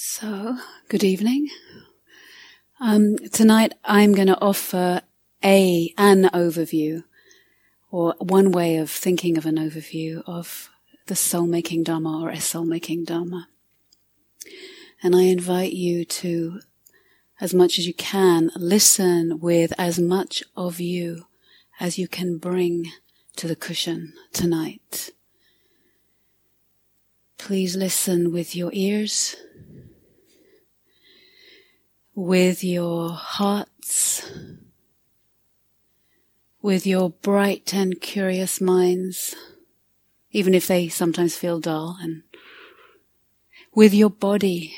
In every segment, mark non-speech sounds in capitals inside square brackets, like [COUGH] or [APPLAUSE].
So, good evening. Um, tonight I'm going to offer a an overview, or one way of thinking of an overview of the soul-making Dharma or a soul-making Dharma. And I invite you to, as much as you can, listen with as much of you as you can bring to the cushion tonight. Please listen with your ears, with your hearts, with your bright and curious minds, even if they sometimes feel dull, and with your body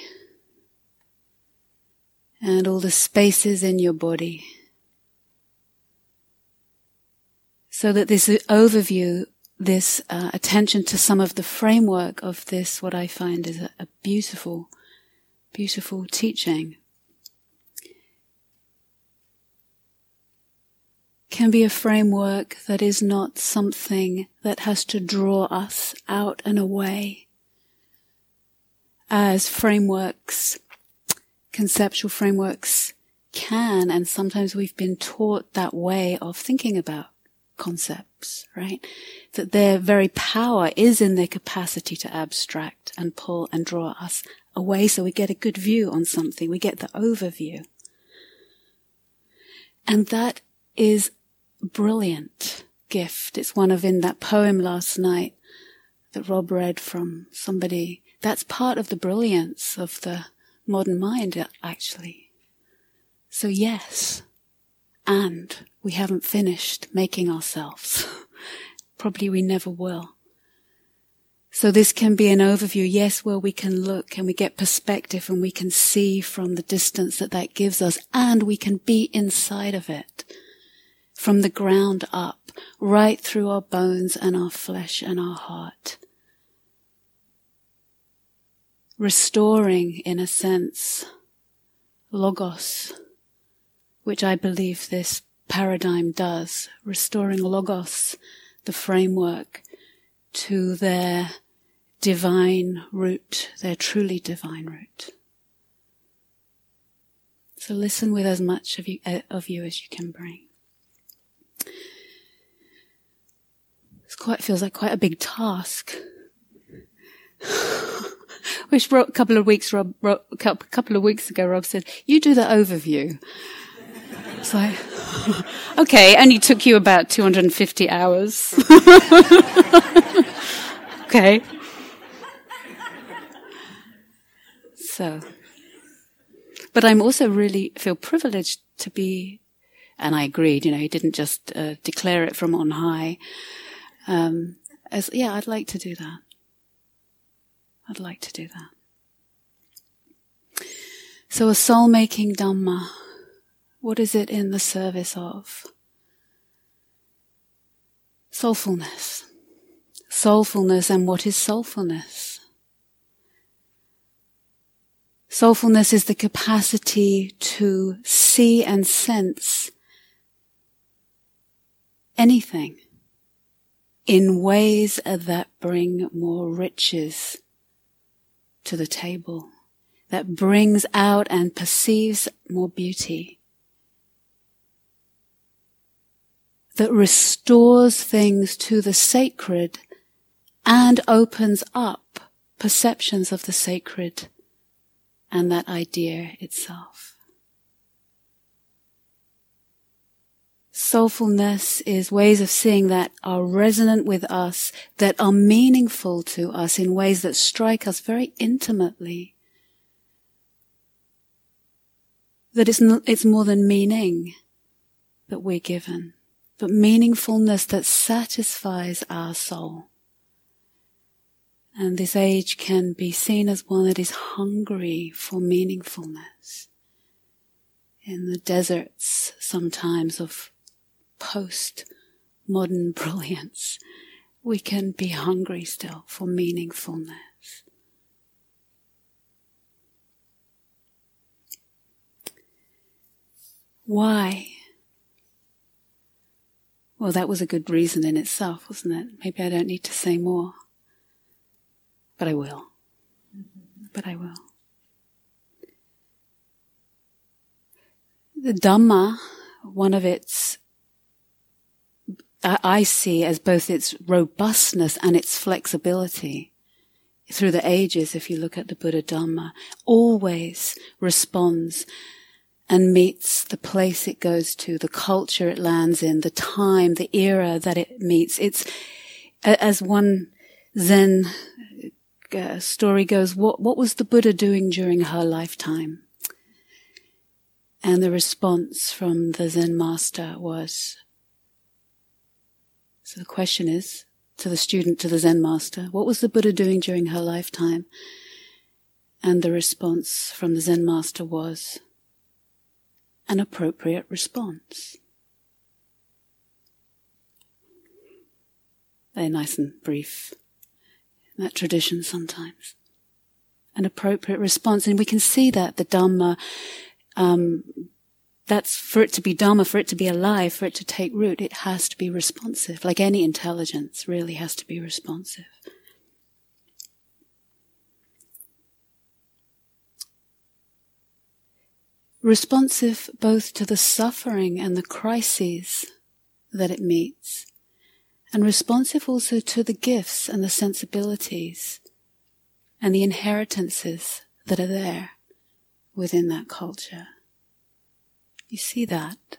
and all the spaces in your body. So that this overview, this uh, attention to some of the framework of this, what I find is a, a beautiful, beautiful teaching. Can be a framework that is not something that has to draw us out and away as frameworks, conceptual frameworks can, and sometimes we've been taught that way of thinking about concepts, right? That their very power is in their capacity to abstract and pull and draw us away so we get a good view on something. We get the overview. And that is brilliant gift. It's one of in that poem last night that Rob read from somebody. That's part of the brilliance of the modern mind, uh, actually. So yes, and we haven't finished making ourselves. [LAUGHS] Probably we never will. So this can be an overview, yes, where we can look and we get perspective and we can see from the distance that that gives us and we can be inside of it from the ground up, right through our bones and our flesh and our heart. Restoring, in a sense, logos, which I believe this paradigm does, restoring logos, the framework, to their divine root, their truly divine root. So listen with as much of you, uh, of you as you can bring. It quite feels like quite a big task. [LAUGHS] Which a couple of weeks, Rob, Rob, a couple of weeks ago, Rob said, "You do the overview." It's like, [LAUGHS] okay, only took you about 250 hours. [LAUGHS] okay. So, but I'm also really feel privileged to be and I agreed, you know, he didn't just uh, declare it from on high. Um, as, yeah, I'd like to do that. I'd like to do that. So a soul making Dhamma, what is it in the service of? Soulfulness. Soulfulness and what is soulfulness? Soulfulness is the capacity to see and sense anything in ways that bring more riches to the table, that brings out and perceives more beauty, that restores things to the sacred and opens up perceptions of the sacred and that idea itself. Soulfulness is ways of seeing that are resonant with us, that are meaningful to us in ways that strike us very intimately. That it's, it's more than meaning that we're given, but meaningfulness that satisfies our soul. And this age can be seen as one that is hungry for meaningfulness. In the deserts sometimes of post modern [LAUGHS] brilliance, we can be hungry still for meaningfulness. Why? Well, that was a good reason in itself, wasn't it? Maybe I don't need to say more. But I will. But I will. The Dhamma, one of its I see as both its robustness and its flexibility through the ages, if you look at the Buddha Dhamma, always responds and meets the place it goes to, the culture it lands in, the time, the era that it meets. It's, as one Zen uh, story goes, what, what was the Buddha doing during her lifetime? And the response from the Zen master was, so the question is, to the student, to the Zen master, what was the Buddha doing during her lifetime? And the response from the Zen master was an appropriate response. They're nice and brief. In that tradition sometimes. An appropriate response. And we can see that the Dhamma um, that's for it to be Dharma, for it to be alive, for it to take root, it has to be responsive. Like any intelligence really has to be responsive. Responsive both to the suffering and the crises that it meets, and responsive also to the gifts and the sensibilities and the inheritances that are there within that culture. You see that.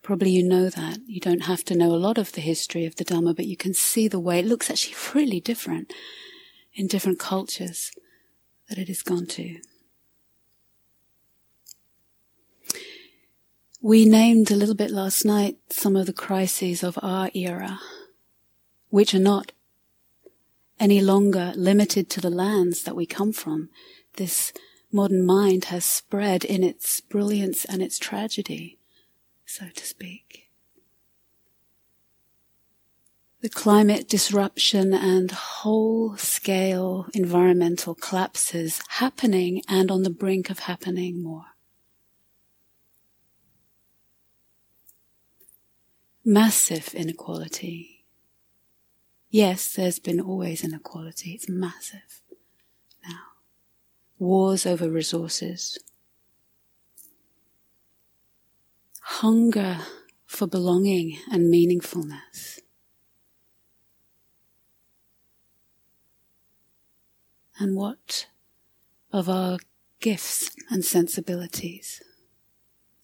Probably you know that. You don't have to know a lot of the history of the Dhamma, but you can see the way it looks actually really different in different cultures that it has gone to. We named a little bit last night some of the crises of our era, which are not any longer limited to the lands that we come from. This modern mind has spread in its brilliance and its tragedy, so to speak. The climate disruption and whole scale environmental collapses happening and on the brink of happening more. Massive inequality. Yes, there's been always inequality. It's massive wars over resources, hunger for belonging and meaningfulness. And what of our gifts and sensibilities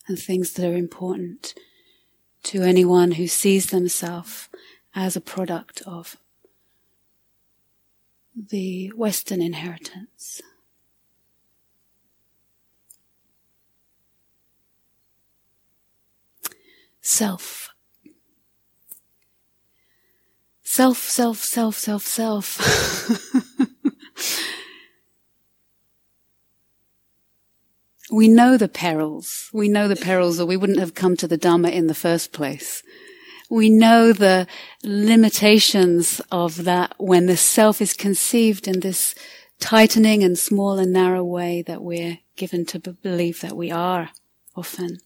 and things that are important to anyone who sees themselves as a product of the Western inheritance. Self. Self, self, self, self, self. [LAUGHS] we know the perils. We know the perils or we wouldn't have come to the Dharma in the first place. We know the limitations of that when the self is conceived in this tightening and small and narrow way that we're given to believe that we are often.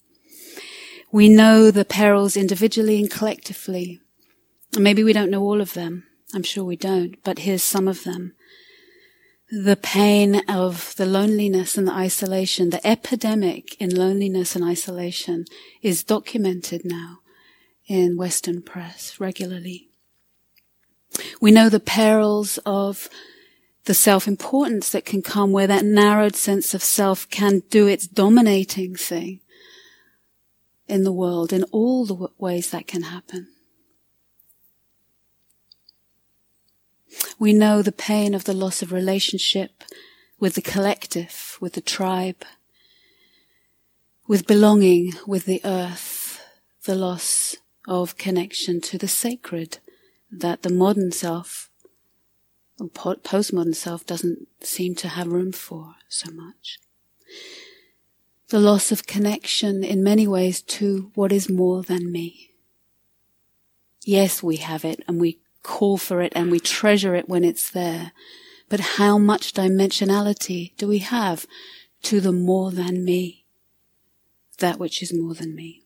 We know the perils individually and collectively. Maybe we don't know all of them. I'm sure we don't, but here's some of them. The pain of the loneliness and the isolation, the epidemic in loneliness and isolation is documented now in Western press regularly. We know the perils of the self-importance that can come where that narrowed sense of self can do its dominating thing in the world in all the ways that can happen. We know the pain of the loss of relationship with the collective, with the tribe, with belonging with the earth, the loss of connection to the sacred that the modern self, postmodern self doesn't seem to have room for so much the loss of connection in many ways to what is more than me. Yes, we have it and we call for it and we treasure it when it's there. But how much dimensionality do we have to the more than me? That which is more than me.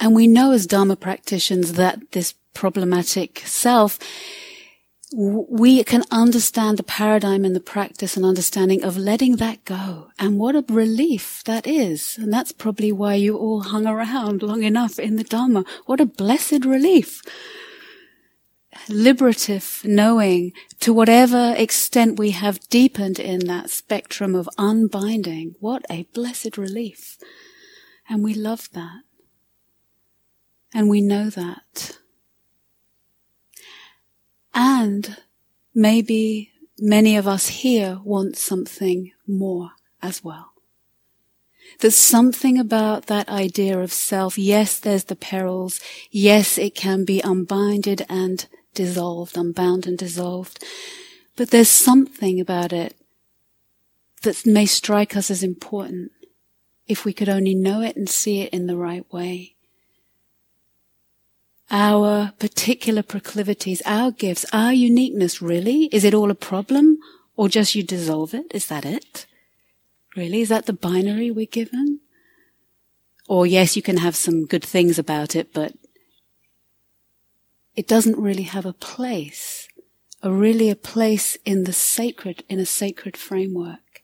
And we know as Dharma practitioners that this problematic self we can understand the paradigm and the practice and understanding of letting that go. And what a relief that is. And that's probably why you all hung around long enough in the Dharma. What a blessed relief. Liberative knowing to whatever extent we have deepened in that spectrum of unbinding. What a blessed relief. And we love that. And we know that. And maybe many of us here want something more as well. There's something about that idea of self. Yes, there's the perils. Yes, it can be unbinded and dissolved, unbound and dissolved. But there's something about it that may strike us as important if we could only know it and see it in the right way our particular proclivities, our gifts, our uniqueness, really? Is it all a problem? Or just you dissolve it? Is that it? Really? Is that the binary we're given? Or yes, you can have some good things about it, but it doesn't really have a place, a really a place in the sacred, in a sacred framework.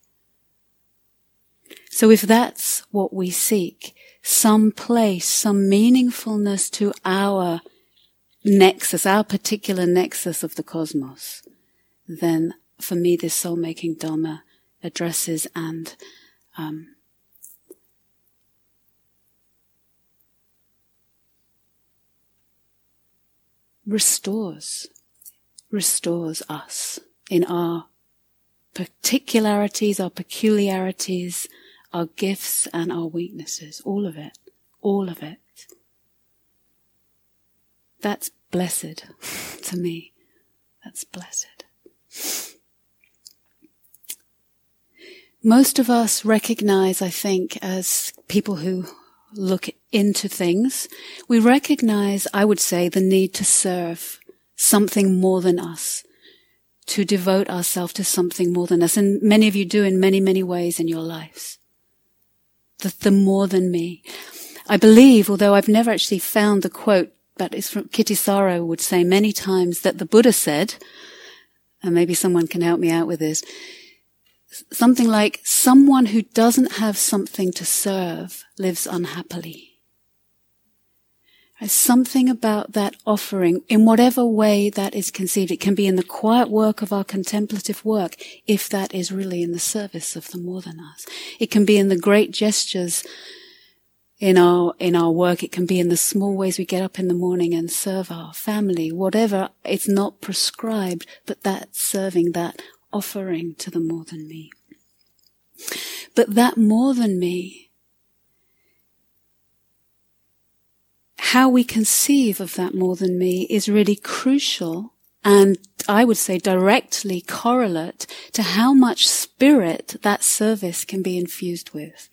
So if that's what we seek, some place, some meaningfulness to our nexus, our particular nexus of the cosmos, then for me this soul making Dharma addresses and um, restores, restores us in our particularities, our peculiarities, our gifts and our weaknesses, all of it, all of it. That's blessed to me. That's blessed. Most of us recognize, I think, as people who look into things, we recognize, I would say, the need to serve something more than us, to devote ourselves to something more than us. And many of you do in many, many ways in your lives the, the more than me. I believe, although I've never actually found the quote, but it's from Kittisaro would say many times that the Buddha said, and maybe someone can help me out with this, something like, someone who doesn't have something to serve lives unhappily. There's something about that offering, in whatever way that is conceived. It can be in the quiet work of our contemplative work, if that is really in the service of the more than us. It can be in the great gestures in our, in our work. It can be in the small ways we get up in the morning and serve our family, whatever. It's not prescribed, but that serving, that offering to the more than me. But that more than me how we conceive of that more than me is really crucial and I would say directly correlate to how much spirit that service can be infused with.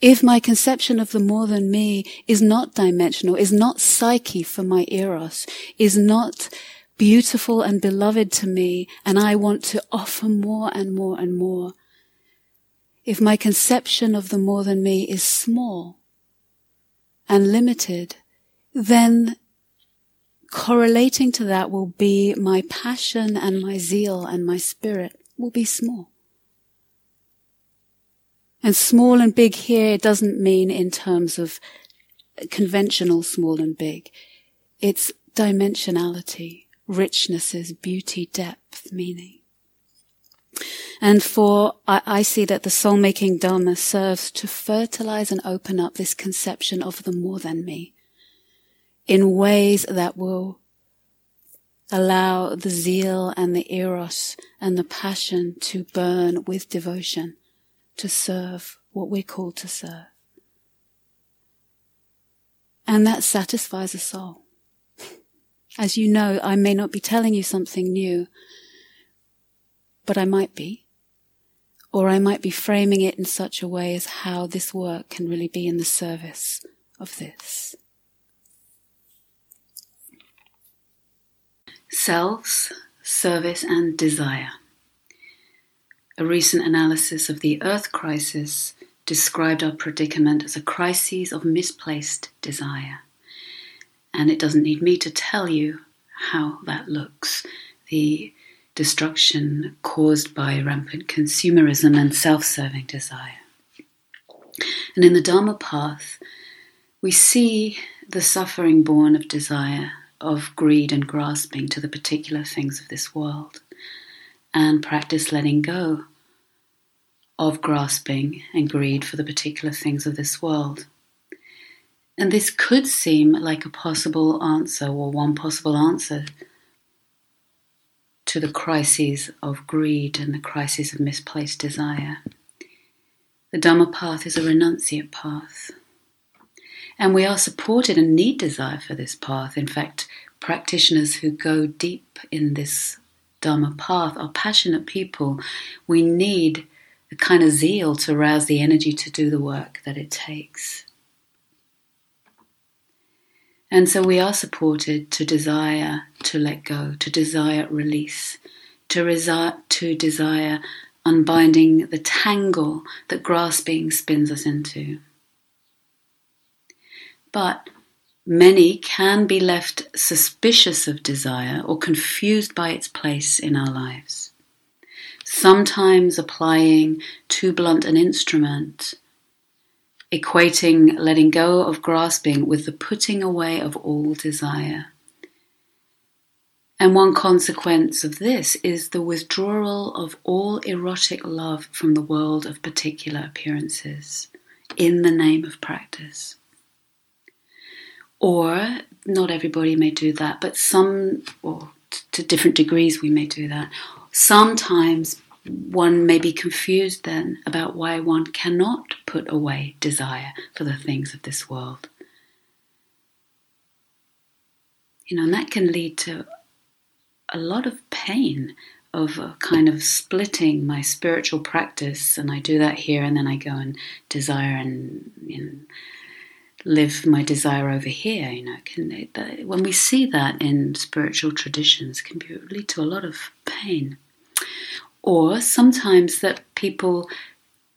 If my conception of the more than me is not dimensional, is not psyche for my eros, is not beautiful and beloved to me, and I want to offer more and more and more, if my conception of the more than me is small, and limited, then correlating to that will be my passion and my zeal and my spirit will be small. And small and big here doesn't mean in terms of conventional small and big. It's dimensionality, richnesses, beauty, depth, meaning. And for, I, I see that the soul making Dharma serves to fertilize and open up this conception of the more than me in ways that will allow the zeal and the eros and the passion to burn with devotion to serve what we're called to serve. And that satisfies a soul. [LAUGHS] As you know, I may not be telling you something new, but I might be. Or I might be framing it in such a way as how this work can really be in the service of this. Selves, service, and desire. A recent analysis of the Earth crisis described our predicament as a crisis of misplaced desire. And it doesn't need me to tell you how that looks the destruction caused by rampant consumerism and self serving desire. And in the Dharma path, we see the suffering born of desire, of greed and grasping to the particular things of this world, and practice letting go of grasping and greed for the particular things of this world. And this could seem like a possible answer, or one possible answer, to the crises of greed and the crises of misplaced desire. The Dhamma path is a renunciate path. And we are supported and need desire for this path. In fact, practitioners who go deep in this Dharma path are passionate people. We need a kind of zeal to rouse the energy to do the work that it takes. And so we are supported to desire to let go, to desire release, to, resi- to desire unbinding the tangle that grasping spins us into. But many can be left suspicious of desire or confused by its place in our lives. Sometimes applying too blunt an instrument equating letting go of grasping with the putting away of all desire. And one consequence of this is the withdrawal of all erotic love from the world of particular appearances in the name of practice. Or, not everybody may do that, but some, or to different degrees, we may do that. Sometimes one may be confused then about why one cannot put away desire for the things of this world. You know, and that can lead to a lot of pain of kind of splitting my spiritual practice, and I do that here, and then I go and desire and you know, live my desire over here. You know, can, when we see that in spiritual traditions, can be, lead to a lot of pain. Or sometimes that people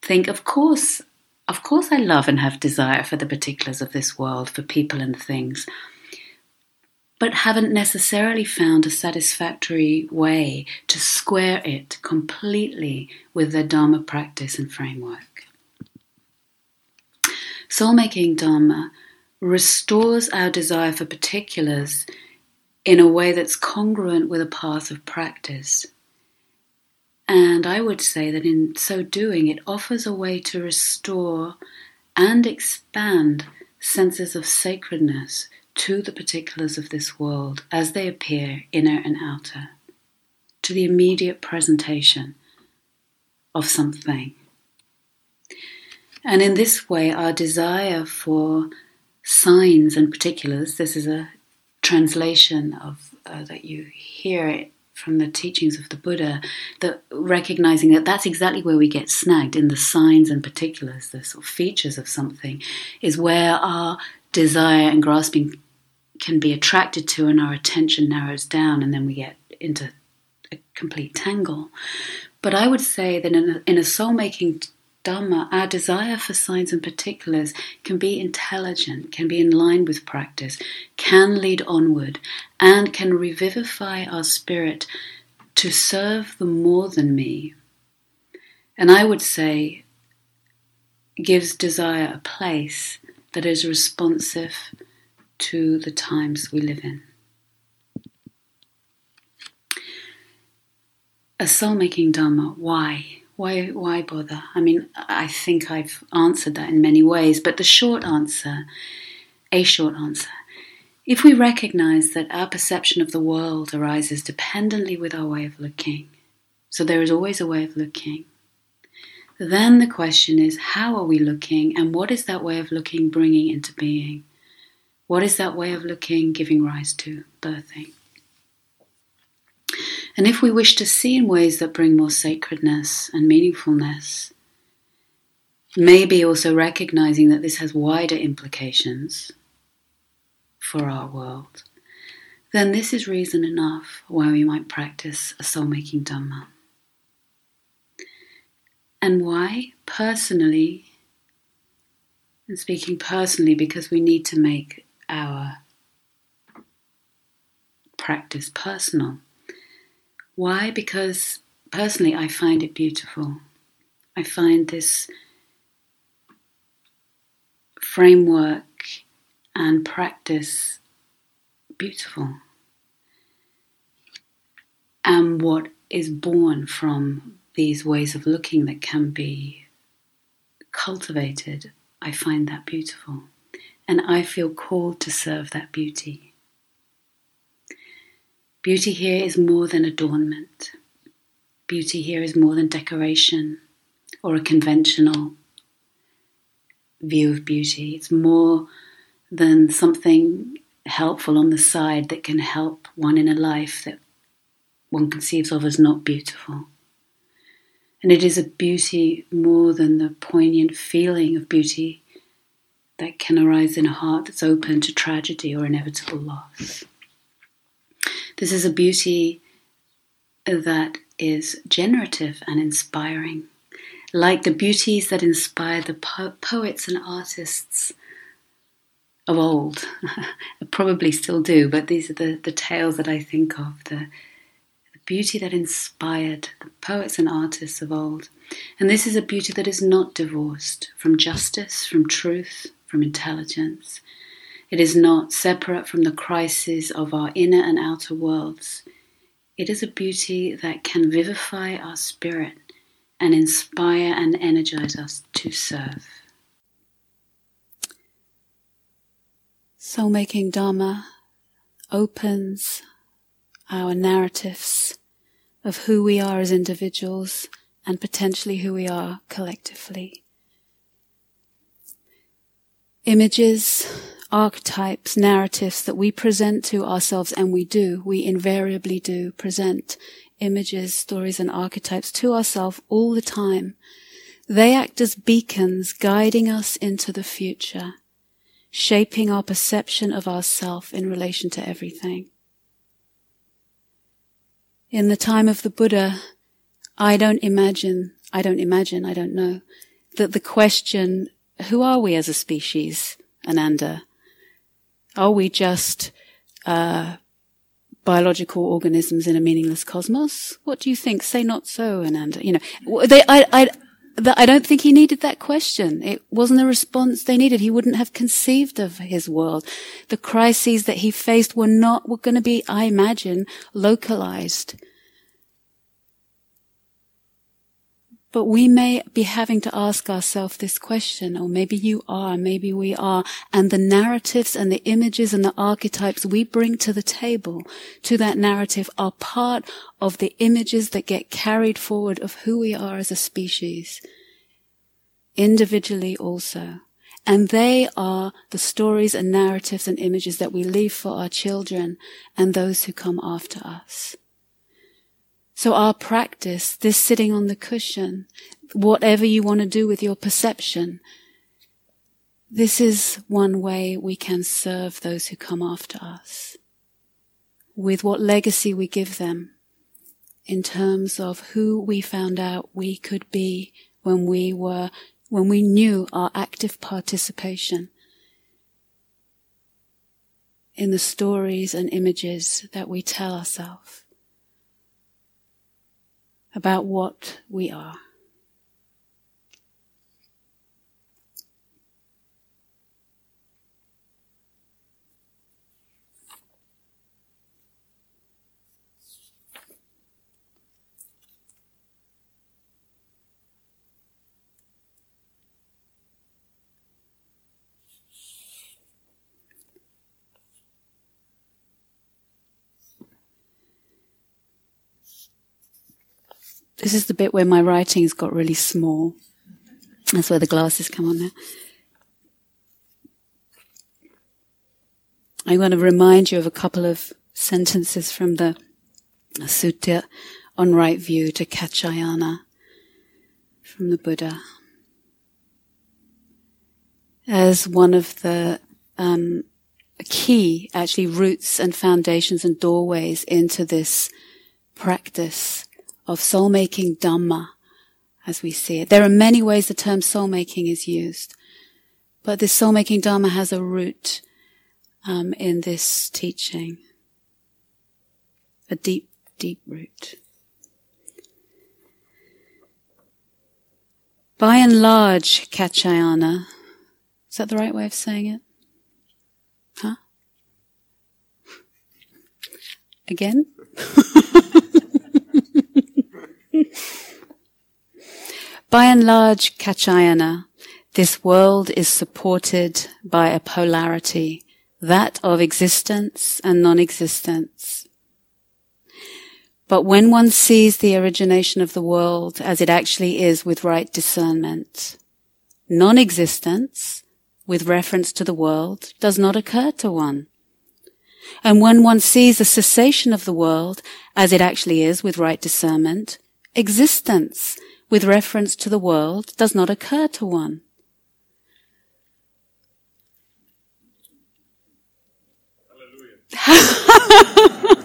think, of course, of course, I love and have desire for the particulars of this world, for people and things, but haven't necessarily found a satisfactory way to square it completely with their Dharma practice and framework. Soul making Dharma restores our desire for particulars in a way that's congruent with a path of practice. And I would say that in so doing, it offers a way to restore and expand senses of sacredness to the particulars of this world as they appear inner and outer, to the immediate presentation of something. And in this way, our desire for signs and particulars, this is a translation of uh, that you hear from the teachings of the Buddha, that recognizing that that's exactly where we get snagged in the signs and particulars, the sort of features of something, is where our desire and grasping can be attracted to, and our attention narrows down, and then we get into a complete tangle. But I would say that in a, in a soul making Dhamma, our desire for signs and particulars can be intelligent, can be in line with practice, can lead onward, and can revivify our spirit to serve the more than me. And I would say, gives desire a place that is responsive to the times we live in. A soul making Dhamma, why? Why, why bother? I mean, I think I've answered that in many ways, but the short answer, a short answer, if we recognize that our perception of the world arises dependently with our way of looking, so there is always a way of looking, then the question is how are we looking and what is that way of looking bringing into being? What is that way of looking giving rise to, birthing? And if we wish to see in ways that bring more sacredness and meaningfulness, maybe also recognizing that this has wider implications for our world, then this is reason enough why we might practice a soul making Dhamma. And why? Personally, and speaking personally, because we need to make our practice personal Why? Because personally, I find it beautiful. I find this framework and practice beautiful. And what is born from these ways of looking that can be cultivated, I find that beautiful. And I feel called to serve that beauty. Beauty here is more than adornment. Beauty here is more than decoration or a conventional view of beauty. It's more than something helpful on the side that can help one in a life that one conceives of as not beautiful. And it is a beauty more than the poignant feeling of beauty that can arise in a heart that's open to tragedy or inevitable loss. This is a beauty that is generative and inspiring, like the beauties that inspire the po- poets and artists of old. [LAUGHS] probably still do, but these are the, the tales that I think of, the, the beauty that inspired the poets and artists of old. And this is a beauty that is not divorced from justice, from truth, from intelligence. It is not separate from the crises of our inner and outer worlds. It is a beauty that can vivify our spirit and inspire and energize us to serve. Soul making Dharma opens our narratives of who we are as individuals and potentially who we are collectively. Images, archetypes, narratives that we present to ourselves, and we do, we invariably do present images, stories, and archetypes to ourselves all the time. They act as beacons guiding us into the future shaping our perception of ourself in relation to everything. In the time of the Buddha, I don't imagine, I don't imagine, I don't know, that the question, who are we as a species, Ananda? Are we just uh, biological organisms in a meaningless cosmos? What do you think? Say not so, Ananda. You know, they, I, I, that I don't think he needed that question. It wasn't a response they needed. He wouldn't have conceived of his world. The crises that he faced were not, were going to be, I imagine, localized. But we may be having to ask ourselves this question, or maybe you are, maybe we are, and the narratives and the images and the archetypes we bring to the table, to that narrative, are part of the images that get carried forward of who we are as a species. Individually also. And they are the stories and narratives and images that we leave for our children and those who come after us. So our practice, this sitting on the cushion, whatever you want to do with your perception, this is one way we can serve those who come after us. With what legacy we give them in terms of who we found out we could be when we were, when we knew our active participation in the stories and images that we tell ourselves about what we are. This is the bit where my writing's got really small. That's where the glasses come on now. I want to remind you of a couple of sentences from the Sutta on right view to Kaccayana from the Buddha. As one of the um, key, actually, roots and foundations and doorways into this practice of soul making Dhamma as we see it. There are many ways the term soul making is used, but this soul making Dharma has a root um, in this teaching, a deep, deep root. By and large, Kaccayana, is that the right way of saying it? Huh? [LAUGHS] Again? [LAUGHS] By and large, Kaccayana, this world is supported by a polarity, that of existence and non-existence. But when one sees the origination of the world as it actually is with right discernment, non-existence, with reference to the world, does not occur to one. And when one sees the cessation of the world as it actually is with right discernment, existence, with reference to the world, does not occur to one. Hallelujah.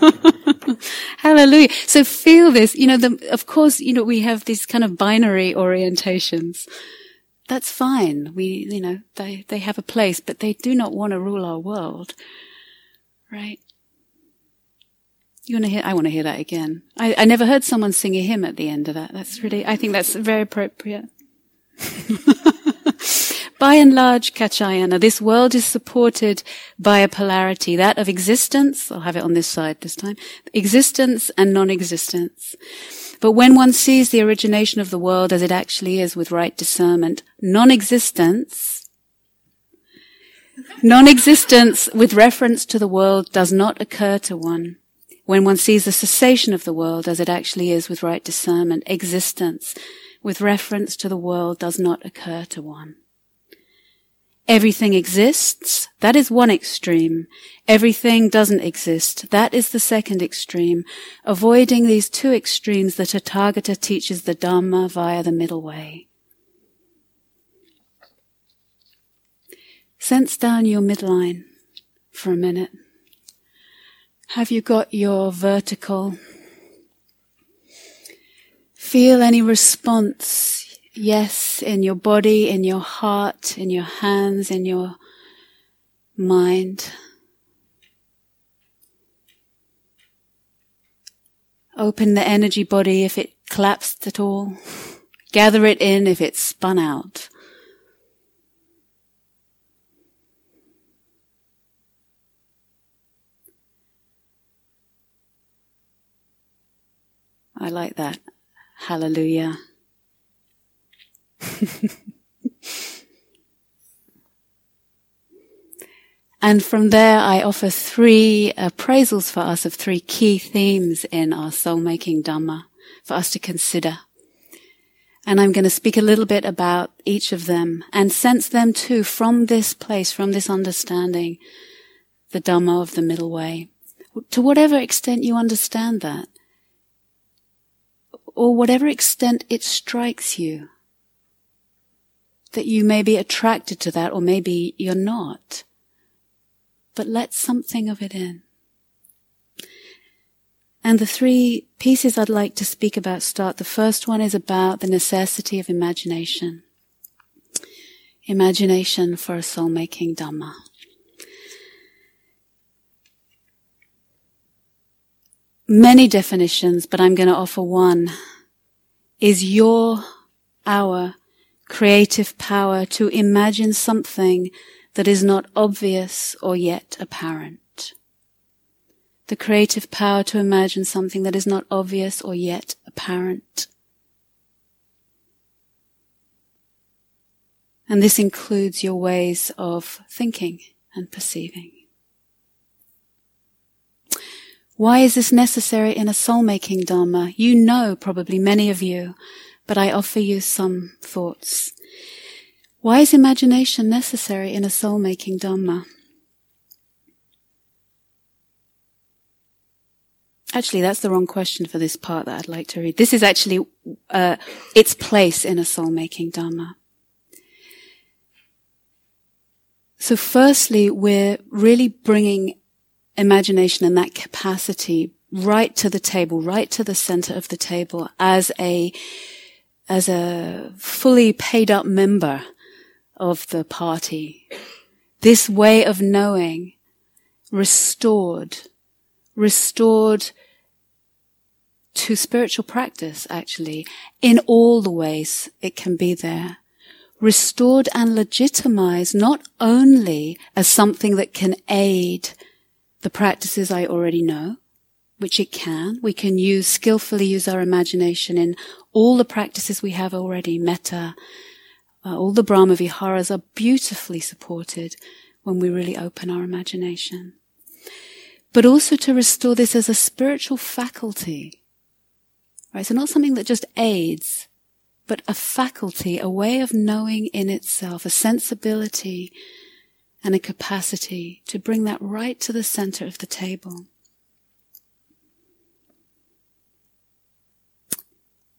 [LAUGHS] Hallelujah. So feel this, you know, the, of course, you know, we have these kind of binary orientations. That's fine. We, you know, they, they have a place, but they do not want to rule our world. Right? You want to hear, I want to hear that again. I, I never heard someone sing a hymn at the end of that. That's really, I think that's very appropriate. [LAUGHS] By and large, Kaccayana, this world is supported by a polarity, that of existence, I'll have it on this side this time, existence and non-existence. But when one sees the origination of the world as it actually is with right discernment, non-existence, non-existence with reference to the world does not occur to one. When one sees the cessation of the world as it actually is with right discernment, existence with reference to the world does not occur to one. Everything exists. That is one extreme. Everything doesn't exist. That is the second extreme. Avoiding these two extremes, the Tathagata teaches the Dhamma via the middle way. Sense down your midline for a minute. Have you got your vertical? Feel any response yes in your body, in your heart, in your hands, in your mind. Open the energy body if it collapsed at all. Gather it in if it spun out. I like that. Hallelujah. [LAUGHS] and from there, I offer three appraisals for us of three key themes in our soul making Dhamma for us to consider. And I'm going to speak a little bit about each of them and sense them too from this place, from this understanding, the Dhamma of the middle way. To whatever extent you understand that, or whatever extent it strikes you that you may be attracted to that or maybe you're not. But let something of it in. And the three pieces I'd like to speak about start. The first one is about the necessity of imagination. Imagination for a soul making Dhamma. Many definitions, but I'm going to offer one. Is your, our creative power to imagine something that is not obvious or yet apparent. The creative power to imagine something that is not obvious or yet apparent. And this includes your ways of thinking and perceiving. Why is this necessary in a soul making Dharma? You know, probably many of you, but I offer you some thoughts. Why is imagination necessary in a soul making Dharma? Actually, that's the wrong question for this part that I'd like to read. This is actually uh, its place in a soul making Dharma. So, firstly, we're really bringing imagination and that capacity right to the table, right to the center of the table as a as a fully paid up member of the party. This way of knowing restored, restored to spiritual practice, actually, in all the ways it can be there. Restored and legitimized not only as something that can aid the practices I already know, which it can. We can use, skillfully use our imagination in all the practices we have already, metta, uh, all the Brahma Viharas are beautifully supported when we really open our imagination. But also to restore this as a spiritual faculty. Right? So not something that just aids, but a faculty, a way of knowing in itself, a sensibility and a capacity to bring that right to the center of the table.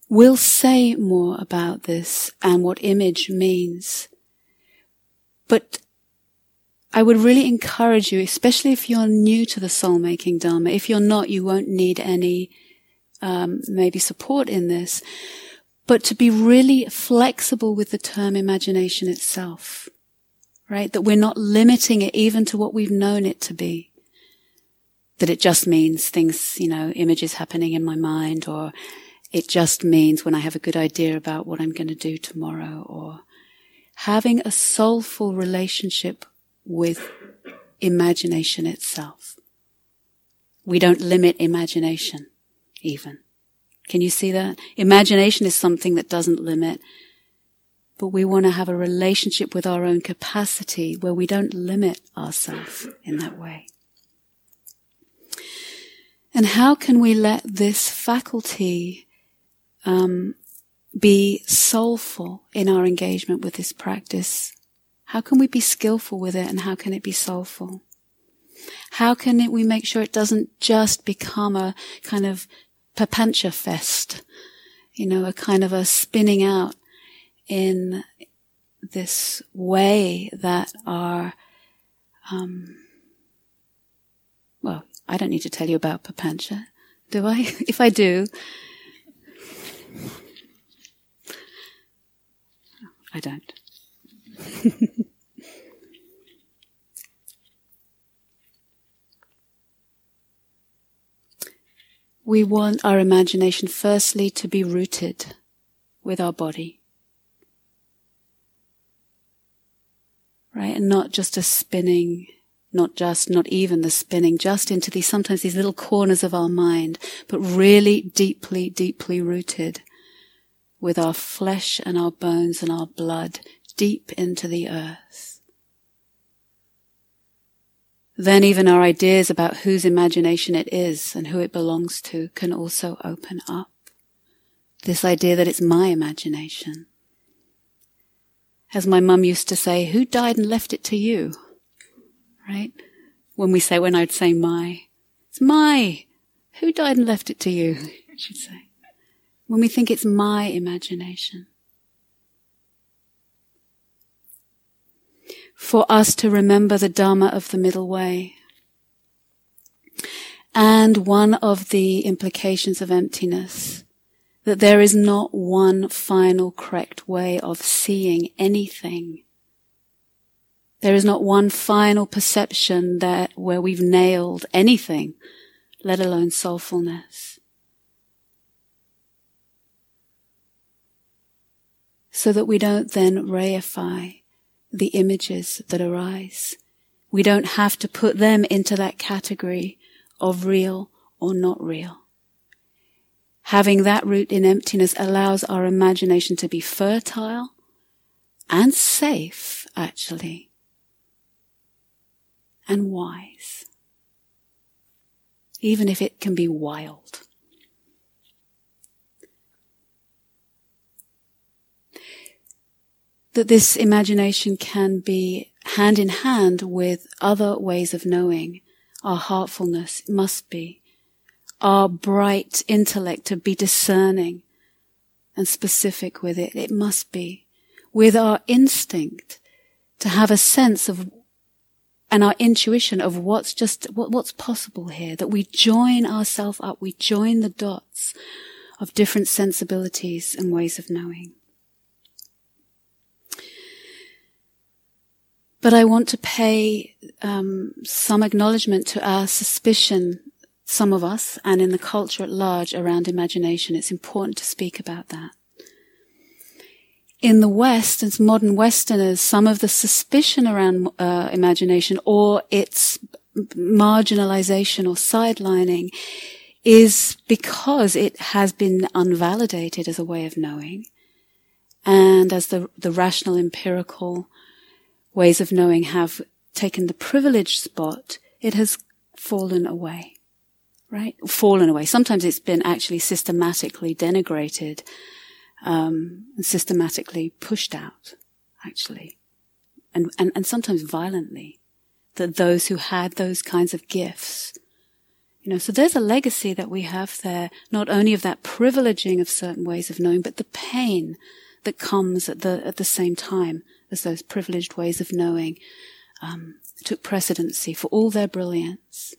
We'll say more about this and what image means. But I would really encourage you, especially if you're new to the soul making Dharma. If you're not, you won't need any, um, maybe support in this. But to be really flexible with the term imagination itself. Right? That we're not limiting it even to what we've known it to be. That it just means things, you know, images happening in my mind or it just means when I have a good idea about what I'm going to do tomorrow or having a soulful relationship with imagination itself. We don't limit imagination even. Can you see that? Imagination is something that doesn't limit, but we want to have a relationship with our own capacity where we don't limit ourselves in that way. And how can we let this faculty um, be soulful in our engagement with this practice? How can we be skillful with it and how can it be soulful? How can it, we make sure it doesn't just become a kind of papancha fest, you know, a kind of a spinning out in this way that are, um, well, I don't need to tell you about papancha, do I? [LAUGHS] if I do, I don't. [LAUGHS] we want our imagination firstly to be rooted with our body. Right? And not just a spinning, not just, not even the spinning, just into these, sometimes these little corners of our mind, but really deeply, deeply rooted with our flesh and our bones and our blood deep into the earth. Then even our ideas about whose imagination it is and who it belongs to can also open up. This idea that it's my imagination. As my mum used to say, who died and left it to you? Right? When we say, when I'd say my, it's my. Who died and left it to you? [LAUGHS] She'd say when we think it's my imagination. For us to remember the Dharma of the middle way. And one of the implications of emptiness, that there is not one final correct way of seeing anything. There is not one final perception that where we've nailed anything, let alone soulfulness. so that we don't then reify the images that arise. We don't have to put them into that category of real or not real. Having that root in emptiness allows our imagination to be fertile and safe, actually, and wise, even if it can be wild. that this imagination can be hand in hand with other ways of knowing. Our heartfulness must be. Our bright intellect to be discerning and specific with it. It must be. With our instinct to have a sense of and our intuition of what's just what, what's possible here that we join ourselves up we join the dots of different sensibilities and ways of knowing But I want to pay um, some acknowledgement to our suspicion some of us and in the culture at large around imagination. It's important to speak about that. In the West, as modern Westerners, some of the suspicion around uh, imagination or its marginalization or sidelining is because it has been unvalidated as a way of knowing and as the, the rational empirical ways of knowing have taken the privileged spot, it has fallen away right? Fallen away. Sometimes it's been actually systematically denigrated um, and systematically pushed out, actually, and, and and sometimes violently. That those who had those kinds of gifts, you know, so there's a legacy that we have there, not only of that privileging of certain ways of knowing, but the pain that comes at the at the same time as those privileged ways of knowing um, took precedency for all their brilliance.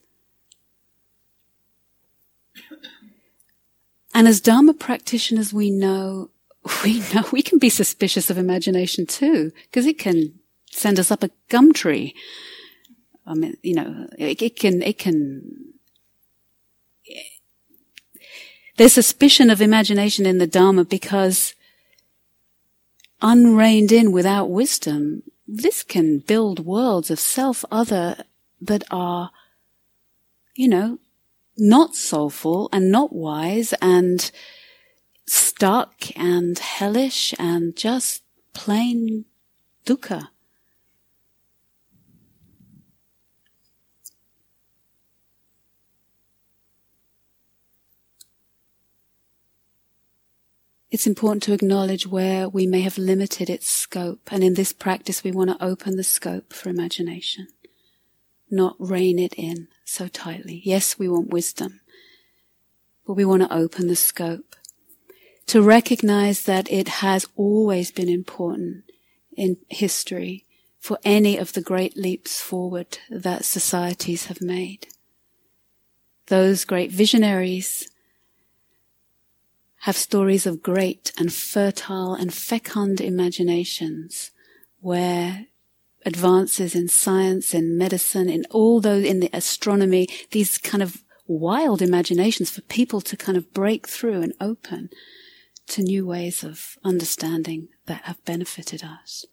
And as Dharma practitioners, we know, [LAUGHS] we know we can be suspicious of imagination too, because it can send us up a gum tree. I mean, you know, it, it can, it can, there's suspicion of imagination in the Dharma because unreined in without wisdom, this can build worlds of self other that are, you know, not soulful and not wise and stuck and hellish and just plain dukkha. It's important to acknowledge where we may have limited its scope, and in this practice we want to open the scope for imagination, not rein it in so tightly. Yes, we want wisdom, but we want to open the scope to recognize that it has always been important in history for any of the great leaps forward that societies have made. Those great visionaries have stories of great and fertile and fecund imaginations where advances in science, in medicine, in all those, in the astronomy, these kind of wild imaginations for people to kind of break through and open to new ways of understanding that have benefited us.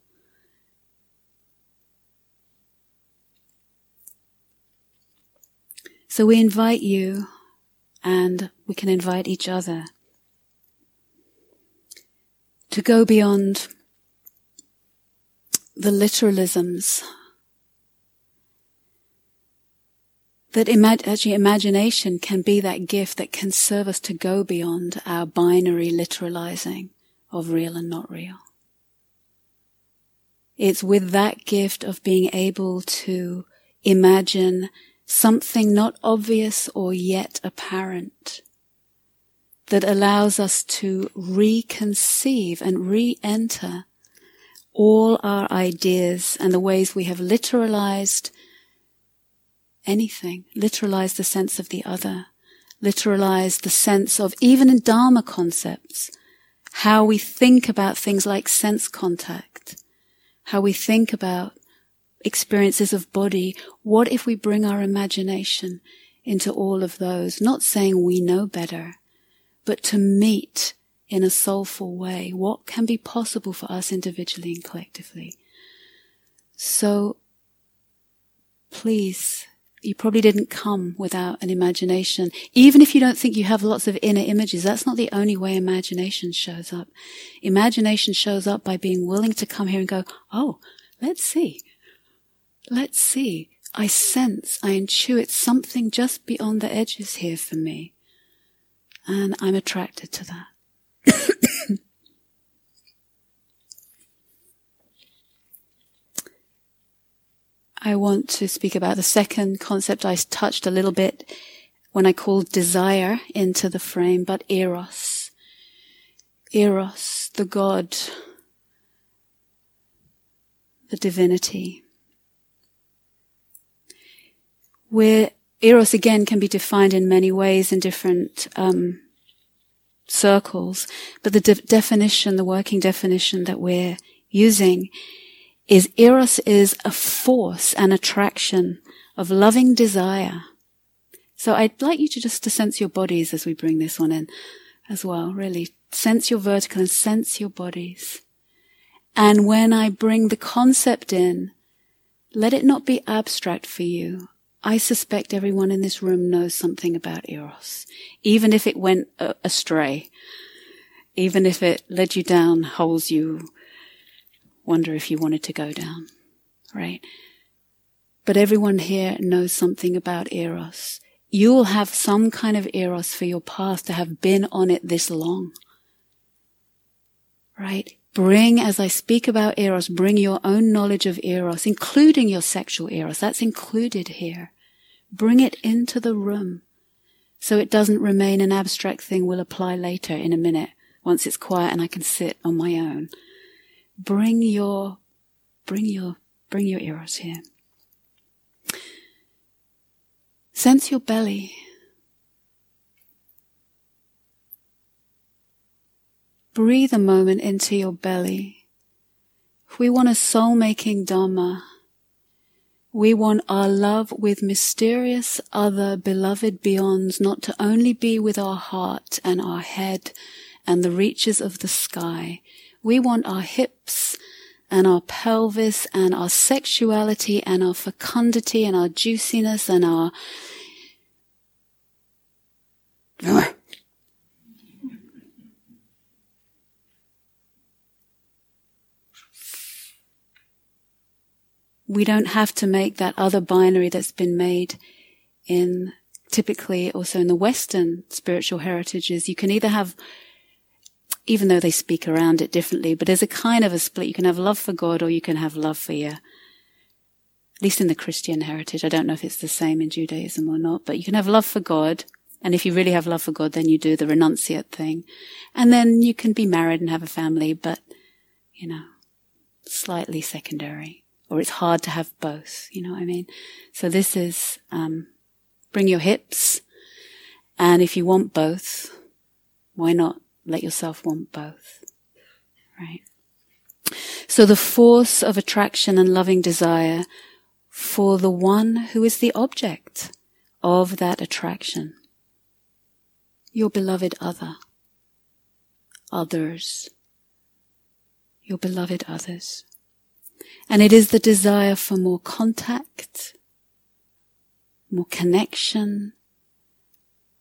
So we invite you and we can invite each other to go beyond the literalisms that imag- actually imagination can be that gift that can serve us to go beyond our binary literalizing of real and not real. It's with that gift of being able to imagine something not obvious or yet apparent that allows us to reconceive and re-enter all our ideas and the ways we have literalized anything, literalized the sense of the other, literalized the sense of even in Dharma concepts, how we think about things like sense contact, how we think about experiences of body. What if we bring our imagination into all of those? Not saying we know better, but to meet in a soulful way what can be possible for us individually and collectively. So please, you probably didn't come without an imagination. Even if you don't think you have lots of inner images, that's not the only way imagination shows up. Imagination shows up by being willing to come here and go, oh, let's see. Let's see. I sense, I intuit something just beyond the edges here for me. And I'm attracted to that. [COUGHS] I want to speak about the second concept I touched a little bit when I called desire into the frame, but eros. Eros, the God, the divinity. Where eros again can be defined in many ways in different um, circles, but the de- definition, the working definition that we're using is eros is a force, an attraction of loving desire, So I'd like you to just to sense your bodies as we bring this one in as well. Really sense your vertical and sense your bodies. And when I bring the concept in, let it not be abstract for you. I suspect everyone in this room knows something about Eros, even if it went uh, astray, even if it led you down holes you wonder if you wanted to go down, right? But everyone here knows something about Eros. You will have some kind of Eros for your path to have been on it this long. Right? Bring, as I speak about Eros, bring your own knowledge of Eros, including your sexual Eros. That's included here. Bring it into the room so it doesn't remain an abstract thing we'll apply later in a minute once it's quiet and I can sit on my own. Bring your, bring your, bring your Eros here. Sense your belly. Breathe a moment into your belly. We want a soul making Dharma, we want our love with mysterious other beloved beyonds not to only be with our heart and our head and the reaches of the sky. We want our hips and our pelvis and our sexuality and our fecundity and our juiciness and our we don't have to make that other binary that's been made in typically also in the Western spiritual heritages. You can either have, even though they speak around it differently, but there's a kind of a split. You can have love for God or you can have love for your, at least in the Christian heritage. I don't know if it's the same in Judaism or not, but you can have love for God. And if you really have love for God, then you do the renunciate thing. And then you can be married and have a family, but, you know, slightly secondary or it's hard to have both. You know what I mean? So this is um, bring your hips, and if you want both, why not let yourself want both? Right. So the force of attraction and loving desire for the one who is the object of that attraction. Your beloved other. Others. Your beloved others. And it is the desire for more contact, more connection,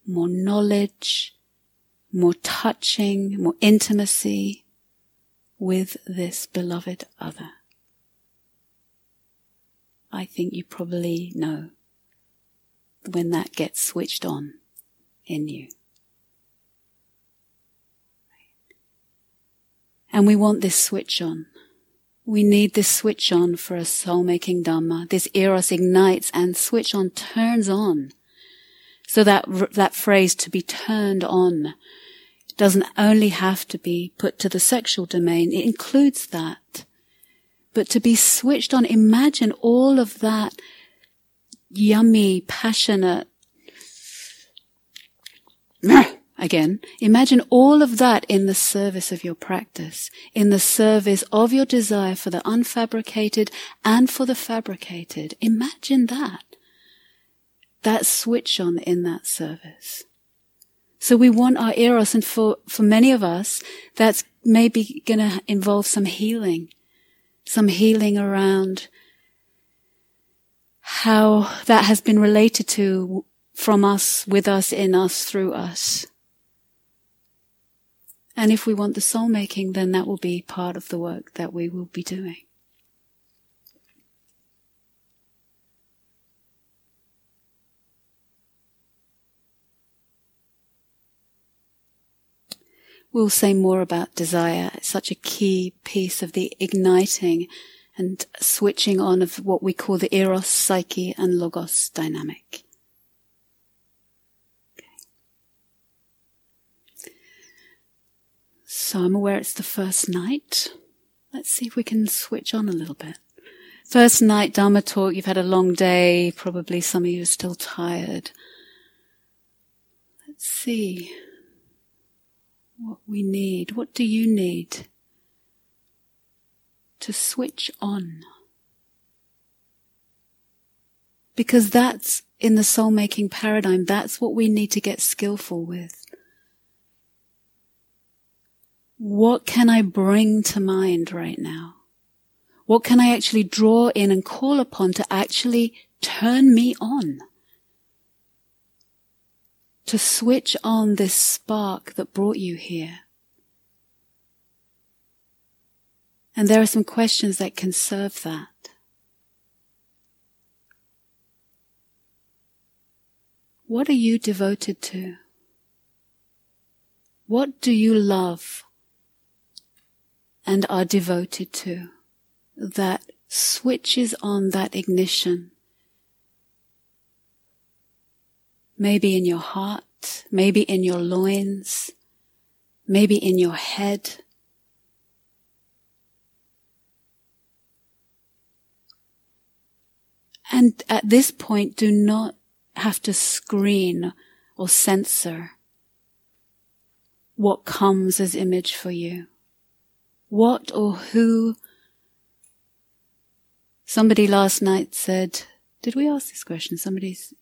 more knowledge, more touching, more intimacy with this beloved other. I think you probably know when that gets switched on in you. And we want this switch on. We need this switch on for a soul making Dhamma. Uh, this Eros ignites and switch on turns on. So that, that phrase to be turned on doesn't only have to be put to the sexual domain. It includes that. But to be switched on, imagine all of that yummy, passionate, [SNIFFS] [SNIFFS] Again, imagine all of that in the service of your practice, in the service of your desire for the unfabricated and for the fabricated. Imagine that. That switch on in that service. So we want our eros, and for, for many of us, that's maybe gonna involve some healing. Some healing around how that has been related to from us, with us, in us, through us. And if we want the soul making, then that will be part of the work that we will be doing. We'll say more about desire. It's such a key piece of the igniting and switching on of what we call the eros, psyche, and logos dynamic. So I'm aware it's the first night. Let's see if we can switch on a little bit. First night Dharma talk, you've had a long day, probably some of you are still tired. Let's see what we need. What do you need to switch on? Because that's in the soul making paradigm, that's what we need to get skillful with. What can I bring to mind right now? What can I actually draw in and call upon to actually turn me on? To switch on this spark that brought you here. And there are some questions that can serve that. What are you devoted to? What do you love and are devoted to that switches on that ignition? Maybe in your heart, maybe in your loins, maybe in your head. And at this point, do not have to screen or censor what comes as image for you. What or who. Somebody last night said, did we ask this question? Somebody's,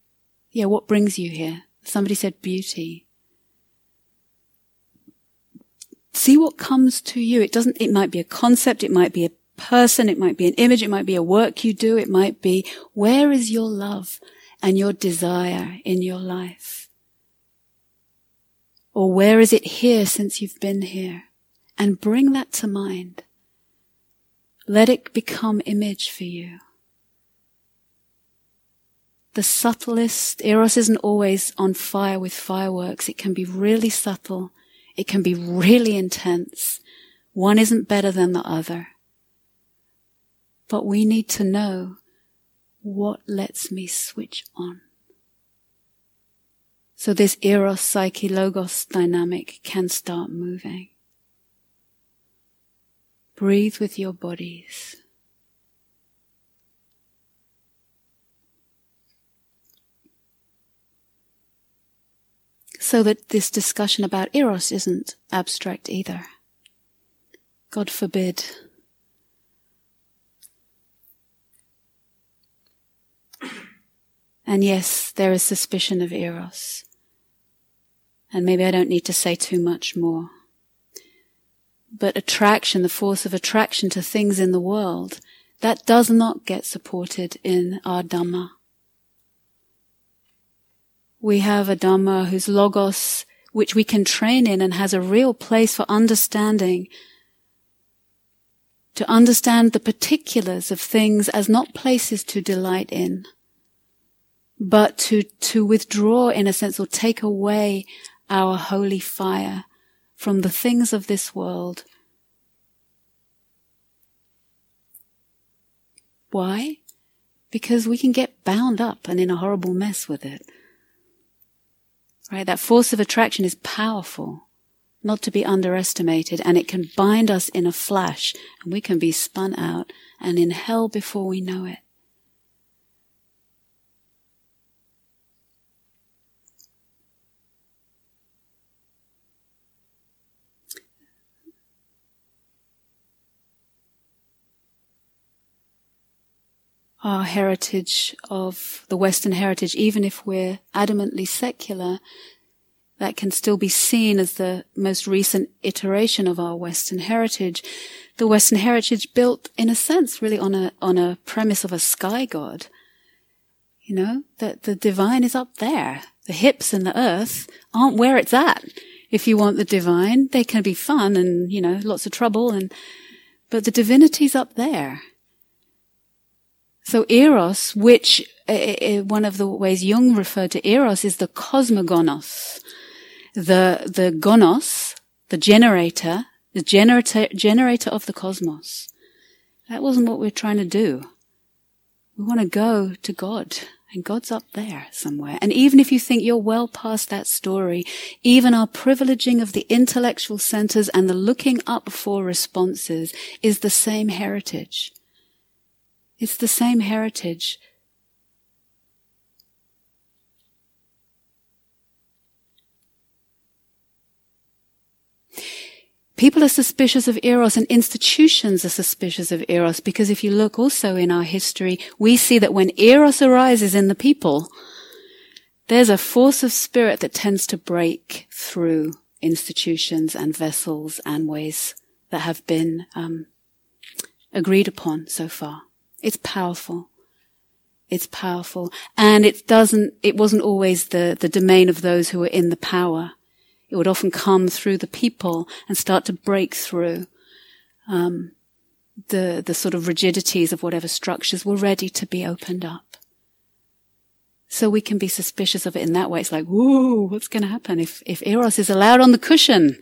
yeah, what brings you here? Somebody said beauty. See what comes to you. It doesn't, it might be a concept, it might be a person, it might be an image, it might be a work you do, it might be, where is your love? and your desire in your life? Or where is it here since you've been here? And bring that to mind. Let it become image for you. The subtlest, Eros isn't always on fire with fireworks. It can be really subtle. It can be really intense. One isn't better than the other. But we need to know what lets me switch on? So this eros, psyche, logos dynamic can start moving. Breathe with your bodies. So that this discussion about eros isn't abstract either. God forbid And yes, there is suspicion of Eros. And maybe I don't need to say too much more. But attraction, the force of attraction to things in the world, that does not get supported in our Dhamma. We have a Dhamma whose logos, which we can train in and has a real place for understanding, to understand the particulars of things as not places to delight in, but to, to withdraw in a sense or take away our holy fire from the things of this world. Why? Because we can get bound up and in a horrible mess with it. Right? That force of attraction is powerful, not to be underestimated, and it can bind us in a flash, and we can be spun out and in hell before we know it. Our heritage of the Western heritage, even if we're adamantly secular, that can still be seen as the most recent iteration of our Western heritage. The Western heritage built, in a sense, really on a, on a premise of a sky god. You know, that the divine is up there. The hips and the earth aren't where it's at. If you want the divine, they can be fun and, you know, lots of trouble and, but the divinity's up there. So eros, which uh, uh, one of the ways Jung referred to eros is the cosmogonos, the the gonos, the generator, the generator generator of the cosmos. That wasn't what we're trying to do. We want to go to God. And God's up there somewhere. And even if you think you're well past that story, even our privileging of the intellectual centers and the looking up for responses is the same heritage. It's the same heritage. People are suspicious of Eros and institutions are suspicious of Eros because if you look also in our history, we see that when Eros arises in the people, there's a force of spirit that tends to break through institutions and vessels and ways that have been um, agreed upon so far. It's powerful. It's powerful. And it doesn't, it wasn't always the, the domain of those who were in the power. It would often come through the people and start to break through um, the the sort of rigidities of whatever structures were ready to be opened up. So we can be suspicious of it in that way. It's like, whoa, what's going to happen if if Eros is allowed on the cushion?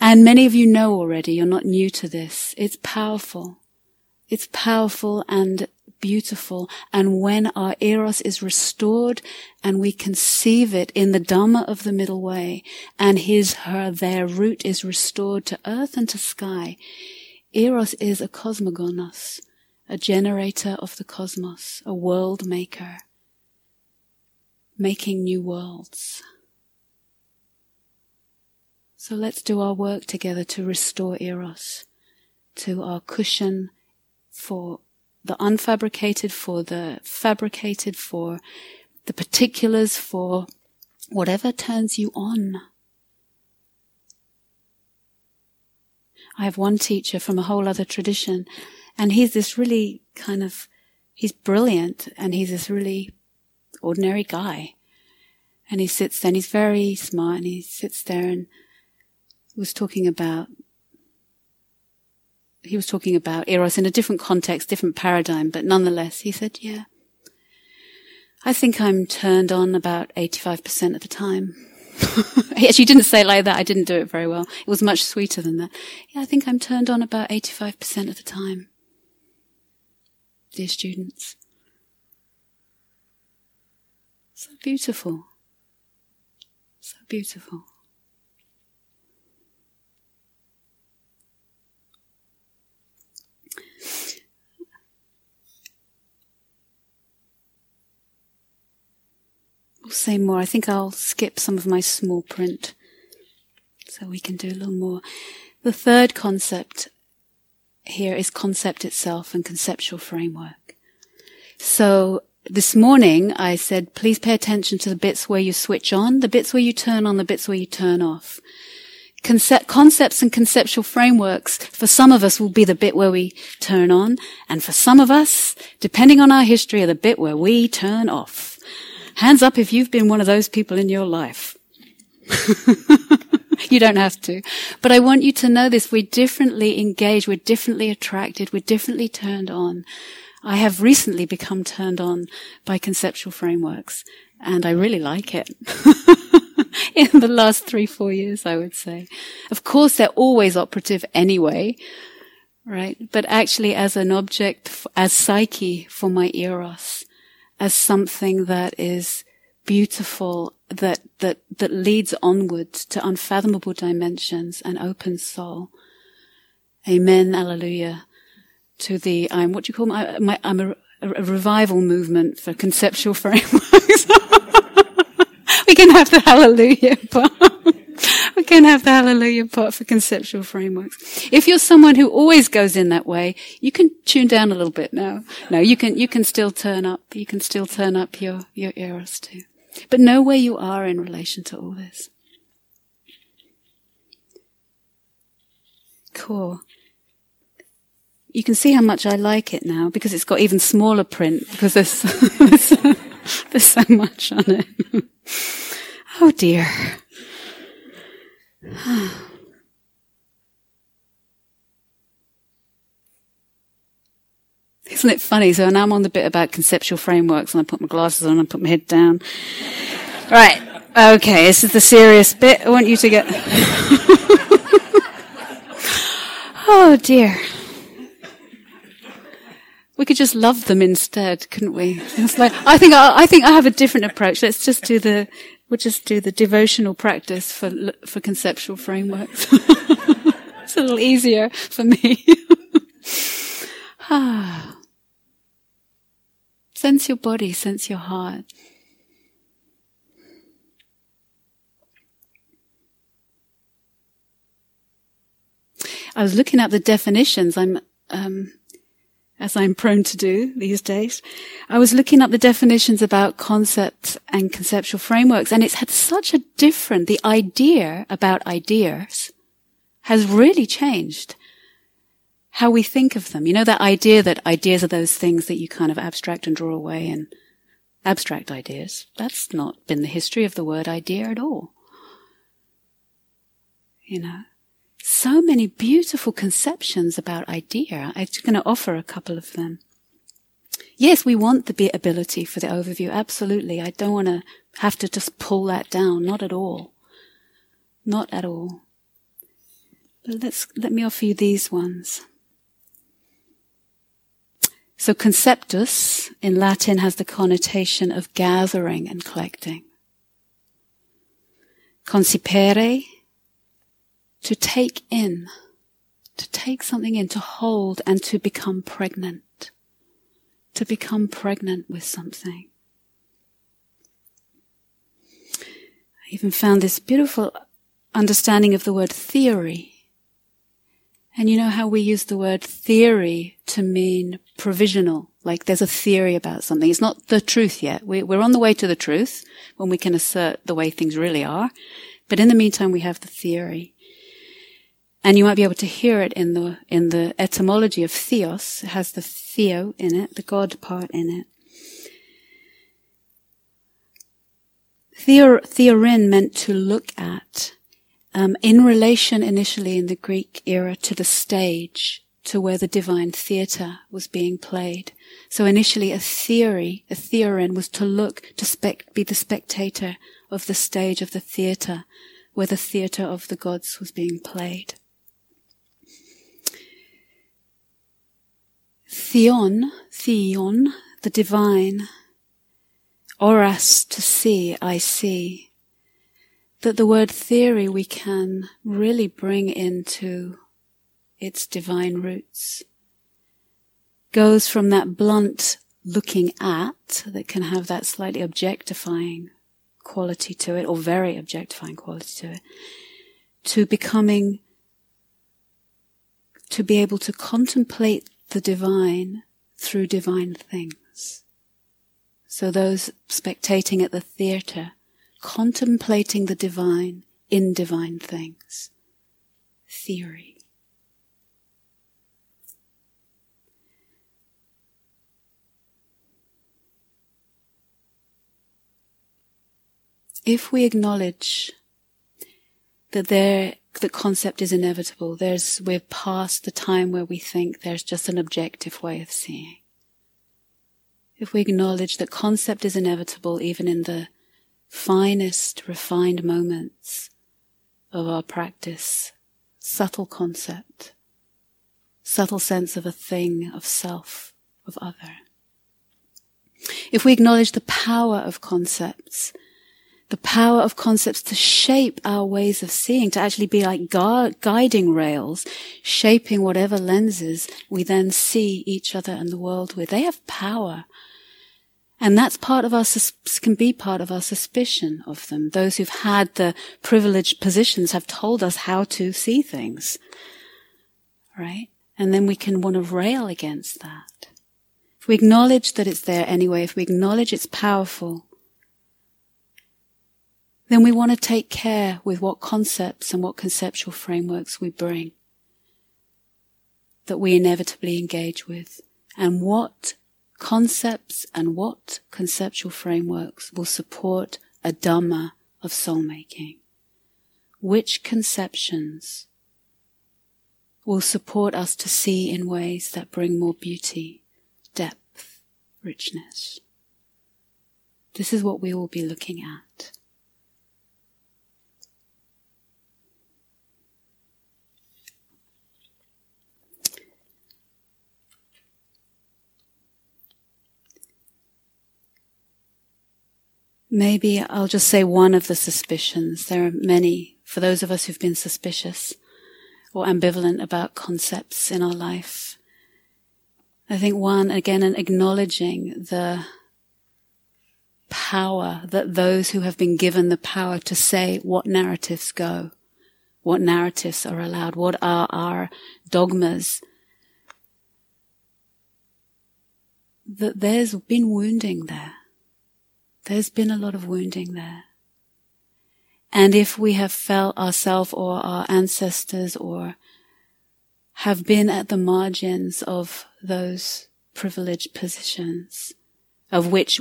And many of you know already. You're not new to this. It's powerful. It's powerful and beautiful. And when our eros is restored and we conceive it in the Dhamma of the middle way and his, her, their root is restored to earth and to sky, eros is a cosmogonos, a generator of the cosmos, a world maker, making new worlds. So let's do our work together to restore eros to our cushion for the unfabricated, for the fabricated, for the particulars, for whatever turns you on. I have one teacher from a whole other tradition, and he's this really kind of, he's brilliant, and he's this really ordinary guy. And he sits there, and he's very smart, and he sits there and was talking about he was talking about Eros in a different context, different paradigm, but nonetheless, he said, yeah, I think I'm turned on about 85% of the time. [LAUGHS] he actually didn't say it like that. I didn't do it very well. It was much sweeter than that. Yeah, I think I'm turned on about 85% of the time. Dear students. So beautiful. So beautiful. We'll say more. I think I'll skip some of my small print so we can do a little more. The third concept here is concept itself and conceptual framework. So this morning I said, please pay attention to the bits where you switch on, the bits where you turn on, the bits where you turn off. Concept, concepts and conceptual frameworks for some of us will be the bit where we turn on, and for some of us, depending on our history, are the bit where we turn off. Hands up if you've been one of those people in your life. [LAUGHS] you don't have to. But I want you to know this. We're differently engaged. We're differently attracted. We're differently turned on. I have recently become turned on by conceptual frameworks and I really like it. [LAUGHS] [LAUGHS] in the last three, four years, I would say. Of course, they're always operative anyway, right? But actually as an object, as psyche for my eros, as something that is beautiful, that, that, that leads onward to unfathomable dimensions and open soul. Amen. Alleluia. To the, I'm, what do you call my, my I'm a, a revival movement for conceptual [LAUGHS] frameworks. Can have the hallelujah [LAUGHS] part. we can have the hallelujah part for conceptual frameworks. If you're someone who always goes in that way, you can tune down a little bit now. No, you can, you can still turn up, you can still turn up your, your eros too. But know where you are in relation to all this. Cool. You can see how much I like it now because it's got even smaller print because there's, [LAUGHS] there's, there's so much on it. [LAUGHS] oh dear. [SIGHS] Isn't it funny? So now I'm on the bit about conceptual frameworks and I put my glasses on and put my head down. Right. Okay, this is the serious bit. I want you to get. [LAUGHS] oh dear. We could just love them instead, couldn't we? It's like, I think I, I think I have a different approach. Let's just do the we'll just do the devotional practice for for conceptual frameworks. [LAUGHS] it's a little easier for me. ah. [SIGHS] Sense your body, sense your heart. I was looking at the definitions. I'm, um, as I'm prone to do these days. I was looking up the definitions about concepts and conceptual frameworks, and it's had such a different, the idea about ideas has really changed how we think of them. You know, that idea that ideas are those things that you kind of abstract and draw away and abstract ideas. That's not been the history of the word idea at all. You know, so many beautiful conceptions about idea. I'm just going to offer a couple of them. Yes, we want the ability for the overview. Absolutely. I don't want to have to just pull that down. Not at all. Not at all. But let's, let me offer you these ones. So conceptus in Latin has the connotation of gathering and collecting. Concipere, to take in, to take something in, to hold and to become pregnant. To become pregnant with something. I even found this beautiful understanding of the word theory and you know how we use the word theory to mean provisional, like there's a theory about something. It's not the truth yet. We, are on the way to the truth when we can assert the way things really are. But in the meantime, we have the theory. And you might be able to hear it in the, in the etymology of theos. It has the theo in it, the God part in it. Theor, theorin meant to look at um, in relation initially in the Greek era to the stage, to where the divine theatre was being played. So initially a theory, a theorin was to look, to spec- be the spectator of the stage of the theatre, where the theatre of the gods was being played. Theon, theon, the divine, oras, to see, I see that the word theory we can really bring into its divine roots. Goes from that blunt looking at that can have that slightly objectifying quality to it, or very objectifying quality to it, to becoming, to be able to contemplate the divine through divine things. So those spectating at the theatre contemplating the divine in divine things. Theory. If we acknowledge that there, the concept is inevitable, there's, we're past the time where we think there's just an objective way of seeing. If we acknowledge that concept is inevitable even in the finest, refined moments of our practice, subtle concept, subtle sense of a thing, of self, of other. If we acknowledge the power of concepts, the power of concepts to shape our ways of seeing, to actually be like gu- guiding rails, shaping whatever lenses we then see each other and the world with. They have power. And that's part of our, can be part of our suspicion of them. Those who've had the privileged positions have told us how to see things. Right? And then we can want to rail against that. If we acknowledge that it's there anyway, if we acknowledge it's powerful, then we want to take care with what concepts and what conceptual frameworks we bring that we inevitably engage with and what concepts and what conceptual frameworks will support a Dhamma of soul making? Which conceptions will support us to see in ways that bring more beauty, depth, richness? This is what we will be looking at. Maybe I'll just say one of the suspicions. There are many for those of us who've been suspicious or ambivalent about concepts in our life. I think one, again, an acknowledging the power that those who have been given the power to say what narratives go what narratives are allowed, what are our dogmas. That there's been wounding there. There's been a lot of wounding there. And if we have felt ourselves or our ancestors or have been at the margins of those privileged positions, of which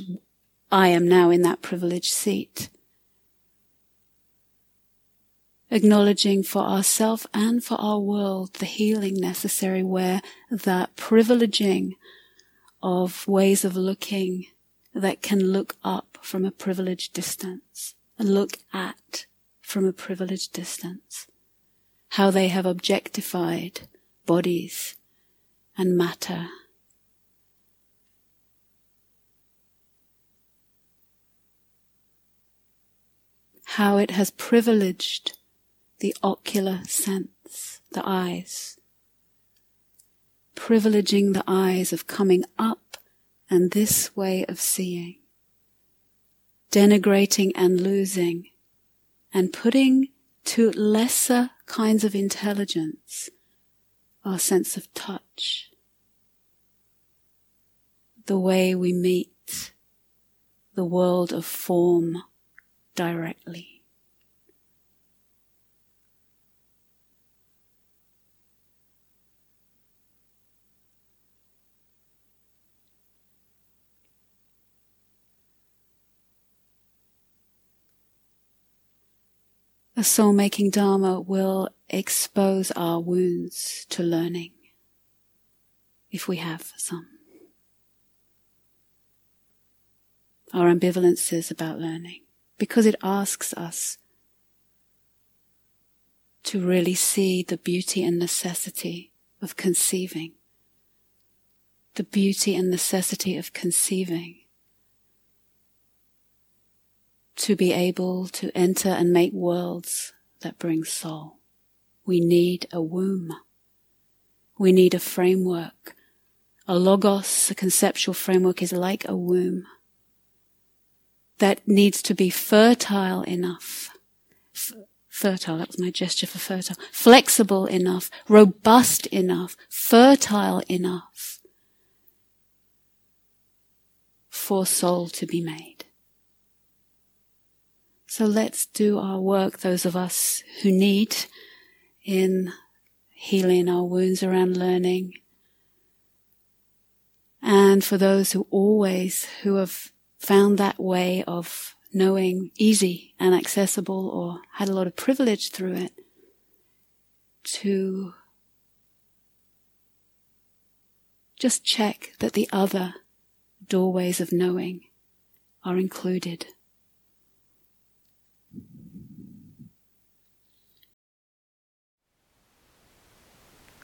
I am now in that privileged seat, acknowledging for ourselves and for our world the healing necessary where that privileging of ways of looking that can look up from a privileged distance and look at from a privileged distance how they have objectified bodies and matter. How it has privileged the ocular sense, the eyes, privileging the eyes of coming up and this way of seeing, denigrating and losing, and putting to lesser kinds of intelligence our sense of touch, the way we meet the world of form directly. The soul making Dharma will expose our wounds to learning, if we have some. Our ambivalences about learning, because it asks us to really see the beauty and necessity of conceiving, the beauty and necessity of conceiving to be able to enter and make worlds that bring soul. We need a womb. We need a framework. A logos, a conceptual framework is like a womb that needs to be fertile enough. F- fertile, that was my gesture for fertile. Flexible enough, robust enough, fertile enough for soul to be made. So let's do our work, those of us who need, in healing our wounds around learning. And for those who always, who have found that way of knowing easy and accessible or had a lot of privilege through it, to just check that the other doorways of knowing are included.